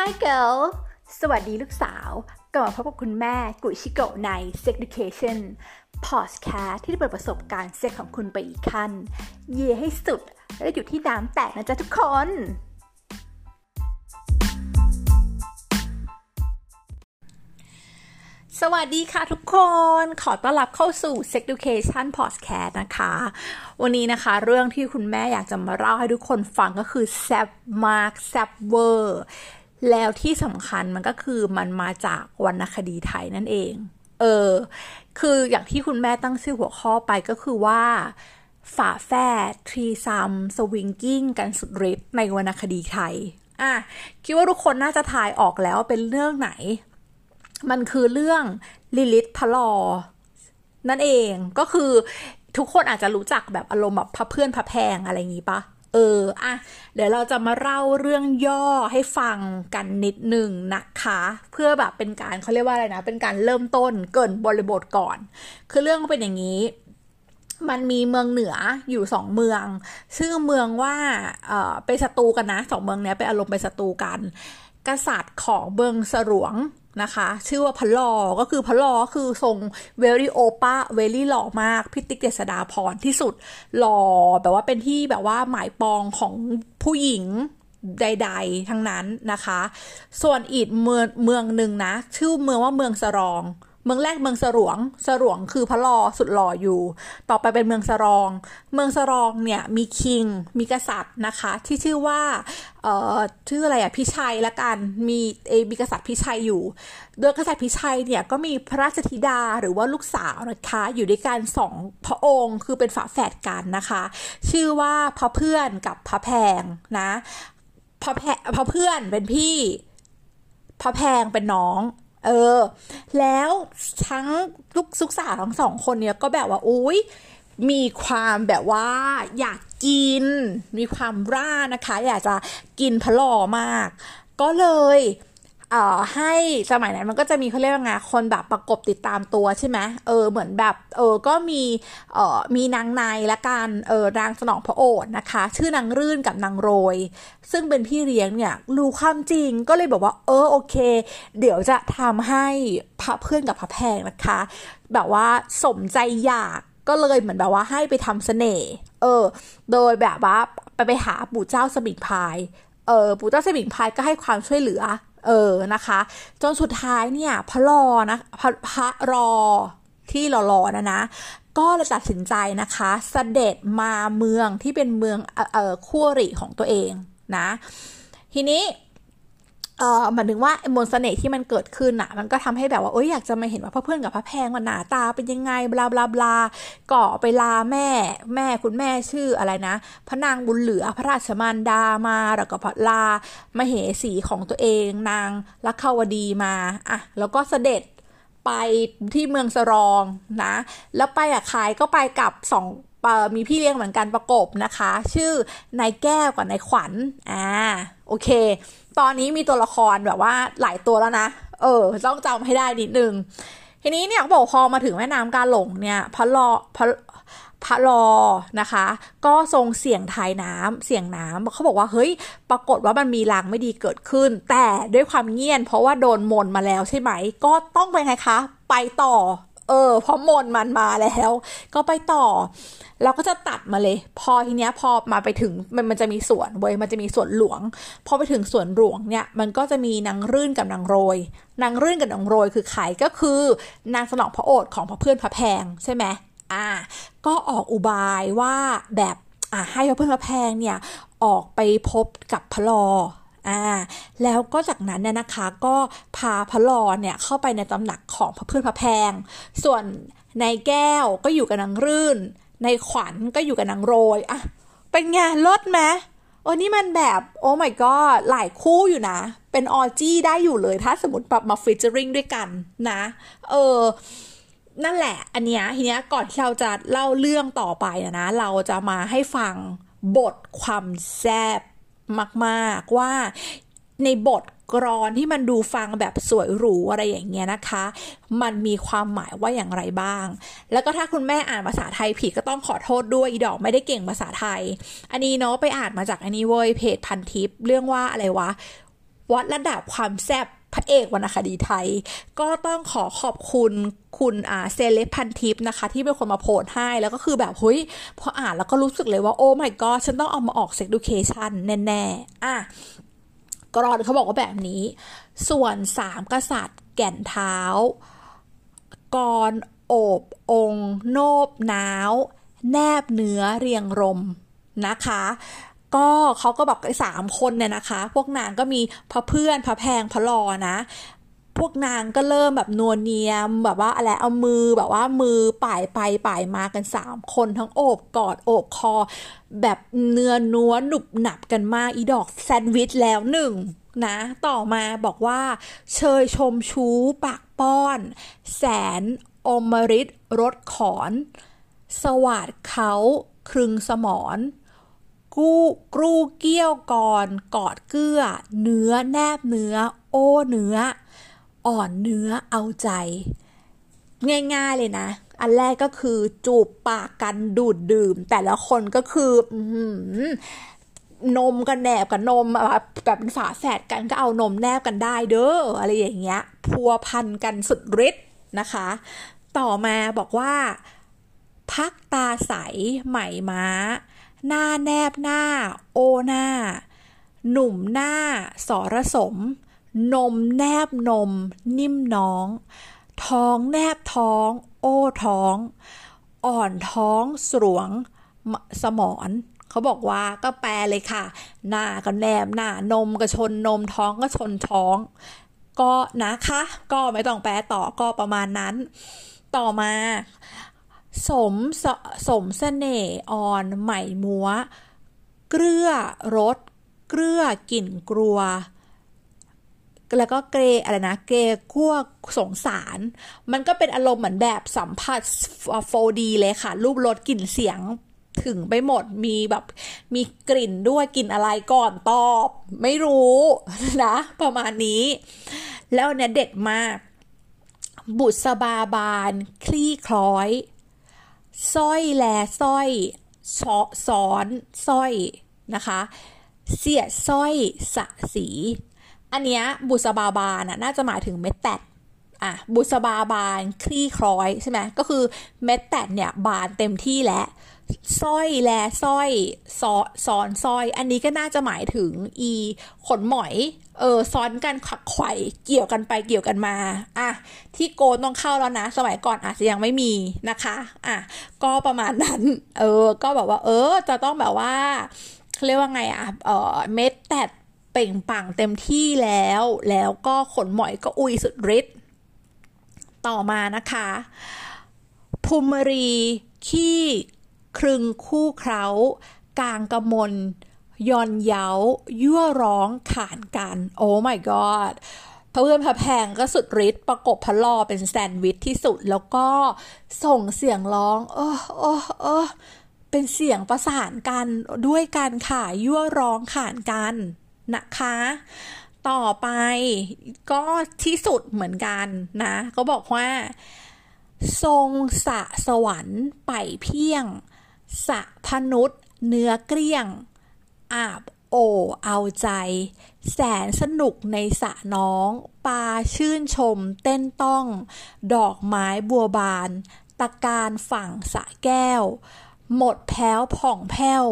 Hi girl สวัสดีลูกสาวกลับมาพบกับคุณแม่กุชิโกะใน Sex Education Podcast ที่จะเปิดประสบการณ์เซ็กของคุณไปอีกขั้น เย่ให้สุด และอยู่ที่น้ำแตกนะจ๊ะทุกคน สวัสดีค่ะทุกคน ขอต้อนรับเข้าสู่ Sex Education Podcast นะคะ วันนี้นะคะ เรื่องที่คุณแม่อยากจะมาเล่าให้ทุกคนฟังก็คือแซบมากแซบเวอร์ แล้วที่สำคัญมันก็คือมันมาจากวรรณคดีไทยนั่นเอง เออ คืออย่างที่คุณแม่ตั้งชื่อหัวข้อไปก็คือว่าฝาแฝด threesome swinging กันสุดฤทธิ์ในวรรณคดีไทย อะ คิดว่าทุกคนน่าจะทายออกแล้วเป็นเรื่องไหน มันคือเรื่องลิลิตพระลอ นั่นเองก็คือทุกคนอาจจะรู้จักแบบอารมณ์แบบพระเพื่อนพระแพงอะไรอย่างนี้ปะ เอออะเดี๋ยวเราจะมาเล่าเรื่องย่อให้ฟังกันนิดหนึ่งนะคะ เพื่อแบบเป็นการเขาเรียกว่าอะไรนะ เป็นการเริ่มต้นเกริ่นบริบทก่อน คือเรื่องเป็นอย่างนี้ มันมีเมืองเหนืออยู่สองเมือง ชื่อเมืองว่าเออเป็นศัตรูกันนะสองเมืองเนี้ยเป็นอารมณ์เป็นศัตรูกัน กษัตริย์ของเมืองสรวง นะคะ ชื่อว่าพระลอก็คือพระลอคือทรง very โอป้า very หล่อมากพี่ติ๊กเจษฎาภรณ์ที่สุดหล่อแบบว่าเป็นที่แบบว่าหมายปองของผู้หญิงใด ๆ ทั้งนั้นนะคะ ส่วนอีกเมืองเมืองหนึ่งนะ ชื่อเมืองว่าเมืองสรอง เมืองแรกเมืองสรวง สรวงคือพระลอสุดหล่ออยู่ ต่อไปเป็นเมืองสรอง เมืองสรองเนี่ยมีคิง มีกษัตริย์นะคะ ที่ชื่อว่าเอ่อชื่ออะไรอะพิชัยละกันมีเอมีกษัตริย์พิชัยอยู่ โดยกษัตริย์พิชัยเนี่ยก็มีพระราชธิดาหรือว่าลูกสาวนะคะอยู่ด้วยกันสองพระองค์คือเป็นฝาแฝดกันนะคะ ชื่อว่าพระเพื่อนกับพระแพงนะพระแพพระเพื่อนเป็นพี่พระแพงเป็นน้อง เออ แล้วทั้งลูกศึกษาทั้งสองคนเนี่ยก็แบบว่าอุ้ยมีความแบบว่าอยากกิน มีความร่านะคะ อยากจะกินพะลอมาก ก็เลย เอ่อให้สมัยนั้นมันก็จะมีเขาเรียกว่าไงคนแบบประกบติดตามตัวใช่ไหมเออเหมือนแบบเออก็มีเอ่อมีนางในละกันเออนางสนองพระโอษนะคะ ชื่อนางรื่นกับนางโรย ซึ่งเป็นพี่เลี้ยงเนี่ยรู้ความจริงก็เลยบอกว่า เออโอเค เดี๋ยวจะทำให้พระเพื่อนกับพระแพงนะคะ แบบว่าสมใจอยากก็เลยเหมือนแบบว่าให้ไปทำเสน่ห์เออ โดยแบบว่าไปไปหาปู่เจ้าสมิงพายเออปู่เจ้าสมิงพายก็ให้ความช่วยเหลือ เออนะคะ จนสุดท้ายเนี่ยพระรอนะพระพระรอที่รอๆนะนะก็เลยตัดสินใจนะคะเสด็จมาเมืองที่เป็นเมืองเอ่อเอ่อคู่อริของตัวเองนะ ทีนี้ เอ่อหมายถึงว่ามนต์เสน่ห์ที่มันเกิดขึ้นอะมันก็ทำให้แบบว่าเอ้ยอยากจะมาเห็นว่าพระเพื่อนกับพระแพงมันหนาตาเป็นยังไงบลาบลาบลาก็ไปลาแม่ แม่คุณแม่ชื่ออะไรนะ พระนางบุญเหลือพระราชมารดามาแล้วก็พระลามาเหสีของตัวเองนางลักขาวดีมาอะแล้วก็เสด็จไปที่เมืองสรองนะ แล้วไปอะขายก็ไปกับสอง มีพี่เลี้ยงเหมือนกันประกบนะคะ ชื่อนายแก้วกับนายขวัญอ่าโอเค ตอนนี้มีตัวละครแบบว่าหลายตัวแล้วนะ เออ ต้องจำให้ได้นิดนึง ทีนี้เนี่ยเขาบอกพอมาถึงแม่น้ำกาหลงเนี่ยพระลอพระพระลอนะคะ ก็ทรงเสียงทายน้ำเสียงน้ำเขาบอกว่าเฮ้ย ปรากฏว่ามันมีลางไม่ดีเกิดขึ้น แต่ด้วยความเงียนเพราะว่าโดนมนมาแล้วใช่ไหม ก็ต้องไปไงคะ ไปต่อ เออเพราะมนมันมาแล้ว ก็ไปต่อ เราก็จะตัดมาเลย พอทีเนี้ยพอมาไปถึงมันมันจะมีสวนเว้ยมันจะมีสวนหลวง พอไปถึงสวนหลวงเนี่ย มันก็จะมีนางรื่นกับนางโรย นางรื่นกับนางโรยคือใครก็คือนางสนองพระโอษฐ์ของพระเพื่อนพระแพงใช่ไหมอ่า ก็ออกอุบายว่าแบบอ่าให้พระเพื่อนพระแพงเนี่ยออกไปพบกับพระลอ อ่าแล้วก็จากนั้นเนี่ยนะคะก็พาพระลอเนี่ยเข้าไปในตำหนักของพระเพื่อนพระแพง ส่วนนายแก้วก็อยู่กับนางรื่นนายขวัญก็อยู่กับนางโรยอะเป็นไงลดไหมโอ้นี่มันแบบโอ้ my god หลายคู่อยู่นะ เป็นออจี้ได้อยู่เลยถ้าสมมติแบบมาฟิชเจอริงด้วยกันนะ เออนั่นแหละ อันเนี้ยทีเนี้ยก่อนที่เราจะเล่าเรื่องต่อไปนะนะ เราจะมาให้ฟังบทความแซบ มากๆว่าในบทกรอนที่มันดูฟังแบบสวยหรูอะไรอย่างเงี้ยนะคะ มันมีความหมายว่าอย่างไรบ้าง แล้วก็ถ้าคุณแม่อ่านภาษาไทยผิดก็ต้องขอโทษด้วยอีดอกไม่ได้เก่งภาษาไทย อันนี้เนาะไปอ่านมาจากอันนี้เว้ยเพจพันทิปเรื่องว่าอะไรวะ วัดระดับความแซ่บ พระเอกวรรณคดีไทย ก็ต้องขอขอบคุณคุณอ่าเซเลบพันทิปนะคะ ที่เป็นคนมาโพสให้ แล้วก็คือแบบเฮ้ยพออ่านแล้วก็รู้สึกเลยว่าโอ้ my god ฉันต้องเอามาออกเซ็กดูเคชันแน่ๆ อะกรอนเขาบอกว่าแบบนี้ ส่วนสามกษัตริย์แก่นเท้า กรโอบองโนบหนาว แนบเนื้อเรียงรมนะคะ ก็เขาก็บอกไอ้สามคนเนี่ยนะคะ พวกนางก็มีพระเพื่อนพระแพงพระรอนะ พวกนางก็เริ่มแบบนวลเนียมแบบว่าอะไรเอามือแบบว่ามือป่ายไปป่ายมากันสามคนทั้งโอบกอดโอบคอ แบบเนื้อนัวหนุบหนับกันมากอีดอกแซนด์วิชแล้วหนึ่งนะต่อมาบอกว่า เชยชมชูปากป้อน แสนอมริตรถขอน สวัสดเขาครึงสมอน กู้กรูเกี้ยวกรกอดเกื้อ เนื้อแนบเนื้อ โอ้เนื้อ อ่อนเนื้อเอาใจ ง่ายๆเลยนะ อันแรกก็คือจูบปากกันดูดดื่ม แต่ละคนก็คือนมกันแนบกับนมแบบเป็นฝาแฝดกันก็เอานมแนบกันได้เด้ออะไรอย่างเงี้ย พัวพันกันสุดฤทธิ์นะคะ ต่อมาบอกว่า พักตาใสไหมม้า หน้าแนบหน้า โอหน้า หนุ่มหน้า สรสม นมแนบนม นิ่มน้อง ท้องแนบท้อง โอ้ท้อง อ่อนท้อง สรวง สมอนเขาบอกว่าก็แปลเลยค่ะ หน้าก็แนบหน้านมก็ชนนมท้องก็ชนท้อง ก็นะคะ ก็ไม่ต้องแปลต่อก็ประมาณนั้น ต่อมา สมสสมเสน่ห์อ่อนใหม่มัว เกลือรสเกลือกลิ่นกลัว แล้วก็เกรอะไรนะ เกรกั้วสงสาร มันก็เป็นอารมณ์เหมือนแบบสัมผัสโฟดีเลยค่ะ รูปรสกลิ่นเสียงถึงไปหมดมีแบบมีกลิ่นด้วยกลิ่นอะไรก่อนตอบ ไม่รู้นะ ประมาณนี้ แล้วเนี่ยเด็ดมาก บุษบาบาน คลี่คล้อย สร้อยแลสร้อยสอนสร้อยนะคะ เสียสร้อยสะสี อันเนี้ยบุษบาบานะน่าจะหมายถึงเม็ดแตด อะบุษบาบานคลี่คล้อยใช่ไหมก็คือเม็ดแตดเนี่ยบานเต็มที่แล้วสร้อยแลสร้อยซอซ้อนสร้อย อันนี้ก็น่าจะหมายถึงอีขนหมอยเออซ้อนกันขักไข่เกี่ยวกันไปเกี่ยวกันมาอะที่โกนต้องเข้าแล้วนะ สมัยก่อนอาจจะยังไม่มีนะคะอะก็ประมาณนั้น เออ ก็แบบว่า เออ จะต้องแบบว่าเรียกว่าไงอะเออเม็ดแตดเป่งปังเต็มที่แล้ว แล้วก็ขนหมอยก็อุยสุดฤทธิ์ ต่อมานะคะภูมิรีขี้ครึงคู่เครากลางกระมลย่อนเย้ายั่วร้องขานกันโอ้ my god พระเพื่อนพระแพงก็สุดฤทธิ์ประกบพระลอเป็นแซนด์วิชที่สุดแล้วก็ส่งเสียงร้องเออเออเออเป็นเสียงประสานกันด้วยกันค่ะยั่วร้องขานกันนะคะ ต่อไปก็ที่สุดเหมือนกันนะเขาบอกว่า ทรงสะสวรรค์ไปเพียง สะพนุษเนื้อเกลี้ยง อาบโอเอาใจ แสนสนุกในสะน้อง ปลาชื่นชมเต้นต้อง ดอกไม้บัวบาน ตะการฝั่งสะแก้ว หมดแพ้วผ่องแผ้ว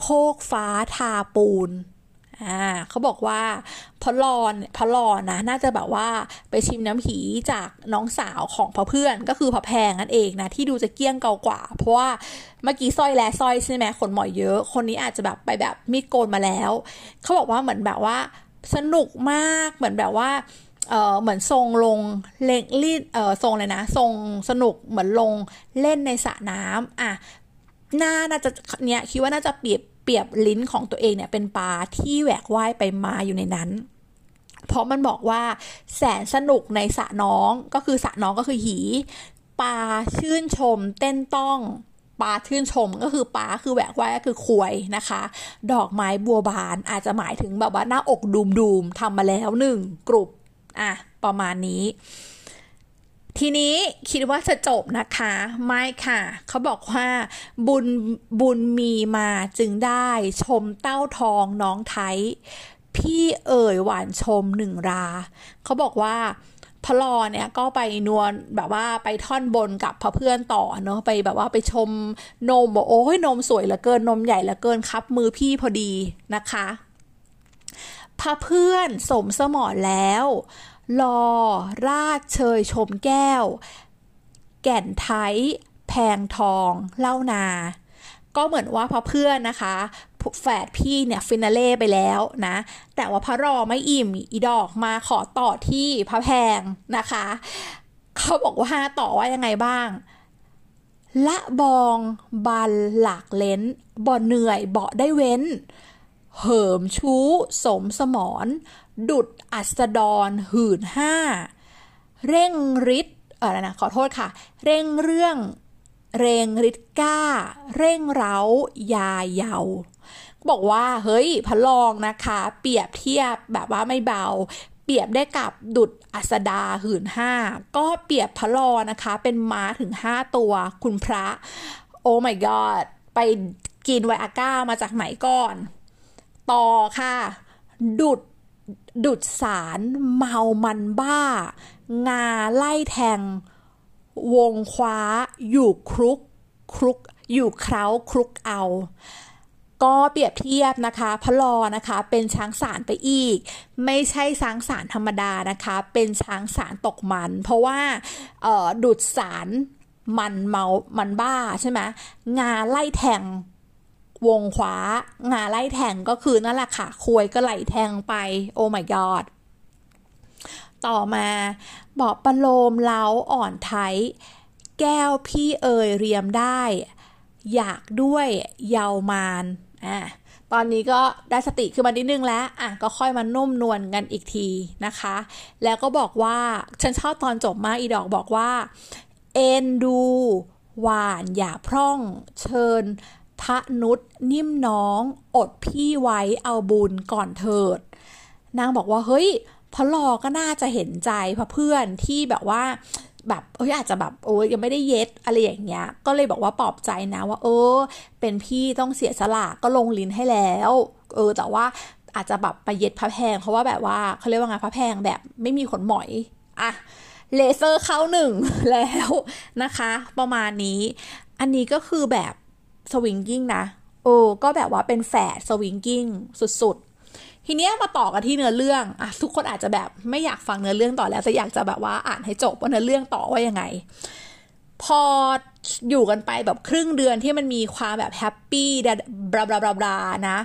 โคกฟ้าทาปูน อ่าเขาบอกว่าพระรอนพระรอนนะน่าจะแบบว่าไปชิมน้ำผีจากน้องสาวของพ่อเพื่อนก็คือพ่อแพงนั่นเองนะที่ดูจะเกี้ยงเก่ากว่า เพราะว่าเมื่อกี้สร้อยแลสร้อยใช่ไหมขนหมอยเยอะ คนนี้อาจจะแบบไปแบบมีดโกนมาแล้วเขาบอกว่าเหมือนแบบว่าสนุกมากเหมือนแบบว่าเออเหมือนทรงลงเล่นรีดเออทรงเลยนะทรงสนุกเหมือนลงเล่นในสระน้ำอะน่าน่าจะเนี้ยคิดว่าน่าจะเปรียบ เปรียบลิ้นของตัวเองเนี่ยเป็นปลาที่แหวกว่ายไปมาอยู่ในนั้น เพราะมันบอกว่าแสนสนุกในสระน้องก็คือสระน้องก็คือหี ปลาชื่นชม เต้นต้องปลาชื่นชมก็คือปลาคือแหวกว่ายก็คือควยนะคะ ดอกไม้บัวบานอาจจะหมายถึงแบบว่าหน้าอกดูมดูมทำมาแล้วหนึ่งกลุ่มอะประมาณนี้ ทีนี้คิดว่าจะจบนะคะ ไม่ค่ะ เขาบอกว่าบุญบุญมีมาจึงได้ชมเต้าทองน้องไทย พี่เอ่ยหวานชมหนึ่งรา เขาบอกว่าพลอเนี่ยก็ไปนวลแบบว่าไปท่อนบนกับพระเพื่อนต่อเนาะไปแบบว่าไปชมนมบอกโอ้ยนมสวยเหลือเกินนมใหญ่เหลือเกินครับ มือพี่พอดีนะคะพระเพื่อนสมสมอแล้ว รอราชเชยชมแก้ว แก่นไทยแพงทองเล่านา ก็เหมือนว่าพระเพื่อนนะคะแฝดพี่เนี่ยฟินาเล่ไปแล้วนะ แต่ว่าพระรอไม่อิ่มอีดอกมาขอต่อที่พระแพงนะคะ เขาบอกว่าต่อว่ายังไงบ้าง ละบองบันหลักเลนบ่เหนื่อยเบาได้เว้น เหิมชู้ สมสมอนดุดอัสดร หื่นห้า เร่งริดเออนะขอโทษค่ะ เร่งเรื่องเร่งริดก้า เร่งเร้ายาเยาบอกว่าเฮ้ยพระลองนะคะ เปรียบเทียบแบบว่าไม่เบา เปรียบได้กับดุดอัสดาหื่นห้าก็เปรียบพระลอนะคะ เป็นม้าถึงห้าตัวคุณพระ โอ้ my god ไปกินไวอาก้ามาจากไหนก่อน ต่อค่ะ ดุดดุดสารเมามันบ้า งาไล่แทง วงคว้า อยู่ครุกครุก อยู่เคร้าครุกเอา ก็เปรียบเทียบนะคะพะลอนะคะ เป็นช้างสารไปอีก ไม่ใช่ช้างสารธรรมดานะคะ เป็นช้างสารตกมัน เพราะว่าดุดสารมันเมา มันบ้าใช่ไหมงาไล่แทง วงขวางาไล่แทงก็คือนั่นแหละค่ะควยก็ไหลแทงไป โอ้ my god ต่อมาบอกประโลมเล้าอ่อนไทยแก้วพี่เอ่ยเรียมได้ อยากด้วยเยาวมานอะตอนนี้ก็ได้สติขึ้นมานิดนึงแล้วอะก็ค่อยมานุ่มนวลกันอีกทีนะคะ แล้วก็บอกว่าฉันชอบตอนจบมากอีดอกบอกว่า เอ็นดู หวานอย่าพร่องเชิญ พระนุษนิ่มน้อง อดพี่ไว้เอาบุญก่อนเถิด นางบอกว่าเฮ้ยพระลอก็น่าจะเห็นใจพระเพื่อนที่แบบว่าแบบเอ้ยอาจจะแบบโอ้ยยังไม่ได้เย็ดอะไรอย่างเงี้ย ก็เลยบอกว่าปลอบใจนะว่า เออ เป็นพี่ต้องเสียสละก็ลงลิ้นให้แล้ว เออ แต่ว่าอาจจะแบบไปเย็ดพระแพง เพราะว่าแบบว่าเขาเรียกว่าไงพระแพงแบบไม่มีขนหมอยอะเลเซอร์เข้าหนึ่งแล้วนะคะ ประมาณนี้ อันนี้ก็คือแบบ สวิงกิ้งนะโอ้ก็แบบว่าเป็นแฝดสวิงกิ้งสุดๆ ทีเนี้ยมาต่อกันที่เนื้อเรื่องอะทุกคนอาจจะแบบไม่อยากฟังเนื้อเรื่องต่อแล้วแต่อยากจะแบบว่าอ่านให้จบว่าเนื้อเรื่องต่อว่ายังไง พอ อยู่กันไปแบบครึ่งเดือนที่มันมีความแบบ happy blah blah blah blah นะ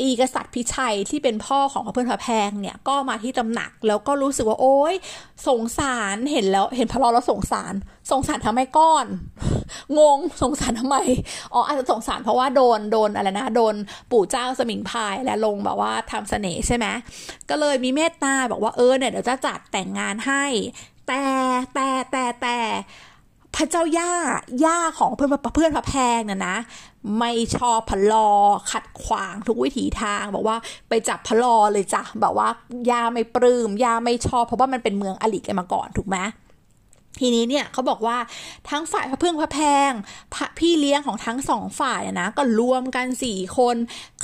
อีกษัตริย์พิชัยที่เป็นพ่อของพระเพื่อนพระแพงเนี่ยก็มาที่ตำหนักแล้วก็รู้สึกว่าโอ๊ยสงสารเห็นแล้วเห็นพระลอแล้วสงสาร สงสารทำไมก่อน งงสงสารทำไมอ๋ออาจจะสงสารเพราะว่าโดนโดนอะไรนะโดนปู่เจ้าสมิงพรายและลงแบบว่าทำเสน่ห์ใช่ไหมก็เลยมีเมตตาบอกว่าเออเนี่ยเดี๋ยวจะจัดแต่งงานให้ แต่แต่แต่แต่ พระเจ้าย่า ย่าของเพื่อนเพื่อนพระแพงเนี่ยนะ ไม่ชอบพลอขัดขวางทุกวิถีทาง บอกว่าไปจับพลอเลยจ้ะแบบว่าย่าไม่ปลืม้มย่าไม่ชอบเพราะว่ามันเป็นเมืองอลิกันมาก่อนถูกไหมทีนี้เนี่ยเขาบอกว่าทั้งฝ่ายพระเพึ่องพระแพงพระพี่เลี้ยงของทั้งสองฝ่ายนะก็รวมกันสี่คน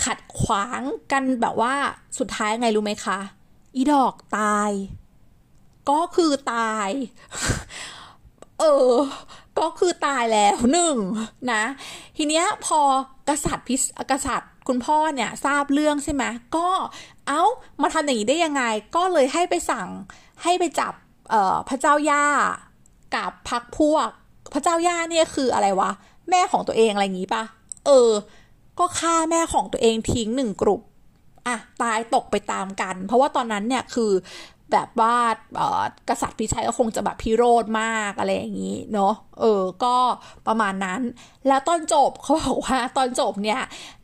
ขัดขวางกันแบบว่าสุดท้ายไงรู้ไหมคะ อีดอกตาย ก็คือตาย เออ ก็คือตายแล้วหนึ่งนะ ทีเนี้ยพอกษัตริย์พิสกษัตริย์คุณพ่อเนี่ยทราบเรื่องใช่ไหมก็เอา้ามาทำอย่างนี้ได้ยังไง ก็เลยให้ไปสั่งให้ไปจับเออพระเจ้าย่ากับพักพวก พระเจ้าย่าเนี่ยคืออะไรวะ แม่ของตัวเองอะไรอย่างนี้ปะเออ ก็ฆ่าแม่ของตัวเองทิ้งหนึ่งกลุ่มอะตายตกไปตามกัน เพราะว่าตอนนั้นเนี่ยคือ แบบว่ากษัตริย์พิชัยก็คงจะแบบพิโรธมากอะไรอย่างนี้เนาะเออก็ประมาณนั้นแล้วตอนจบเขาบอกว่าตอนจบเนี่ย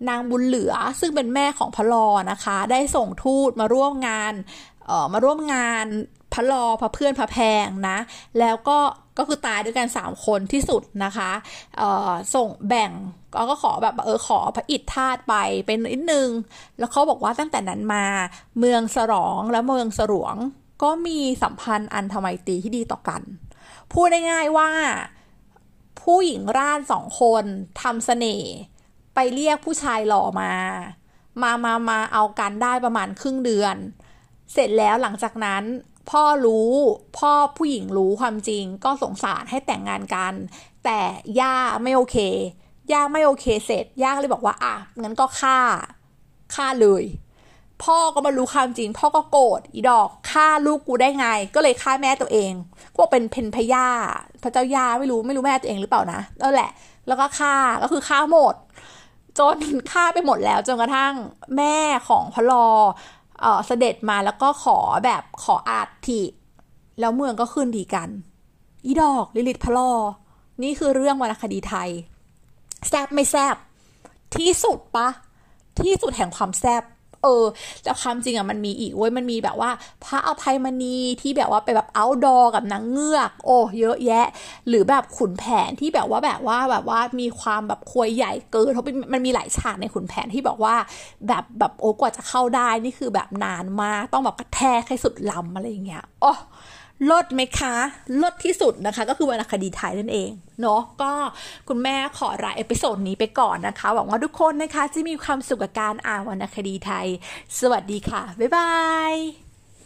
นางบุญเหลือซึ่งเป็นแม่ของพระลอนะคะ ได้ส่งทูตมาร่วมงานเออมาร่วมงานพระลอพระเพื่อนพระแพงนะ แล้วก็ ก็คือตายด้วยกันสามคนที่สุดนะคะส่งแบ่งก็ขอแบบเออขอพระอิฐธาตุไปเป็นนิดนึง แล้วเขาบอกว่าตั้งแต่นั้นมาเมืองสรองและเมืองสรวง ก็มีสัมพันธ์อันธรรมตรีที่ดีต่อกัน พูดง่ายๆว่าผู้หญิงร่านสองคนทำเสน่ห์ไปเรียกผู้ชายหล่อมา มามามาเอากันได้ประมาณครึ่งเดือน เสร็จแล้วหลังจากนั้น พ่อรู้ พ่อผู้หญิงรู้ความจริง ก็สงสารให้แต่งงานกัน แต่ย่าไม่โอเคย่าไม่โอเคเสร็จย่าก็เลยบอกว่าอะงั้นก็ฆ่าฆ่าเลย พ่อก็มารู้ความจริง พ่อก็โกรธอีดอกฆ่าลูกกูได้ไง ก็เลยฆ่าแม่ตัวเองก็เป็นเพนพย่าพระเจ้าย่าไม่รู้ไม่รู้แม่ตัวเองหรือเปล่านะนั่นแหละ แล้วก็ฆ่าก็คือฆ่าหมดจนฆ่าไปหมดแล้วจนกระทั่งแม่ของพลอ เออเสด็จมาแล้วก็ขอแบบขออาทิแล้วเมืองก็ขึ้นดีกัน อีดอกลิลิตพลอ นี่คือเรื่องวรรณคดีไทย แซบไม่แซบที่สุดปะ ที่สุดแห่งความแซบ เออแต่ความจริงอะมันมีอีกเว้ยมันมีแบบว่า พระอภัยมณีที่แบบว่าไปแบบเอาดอกับนางเงือก โอ้เยอะแยะ หรือแบบขุนแผนที่แบบว่าแบบว่าแบบว่ามีความแบบควยใหญ่เกินเพราะมันมีหลายฉากในขุนแผนที่บอกว่า แบบแบบโอ้กว่าจะเข้าได้นี่คือแบบนานมากต้องแบบกระแทกให้สุดลำอะไรอย่างเงี้ยโอ้ เลิศไหมคะเลิศที่สุดนะคะ ก็คือวรรณคดีไทยนั่นเองเนาะก็คุณแม่ขอลาย episode นี้ไปก่อนนะคะ หวังว่าทุกคนนะคะจะมีความสุขกับการอ่านวรรณคดีไทย สวัสดีค่ะ บ๊ายบาย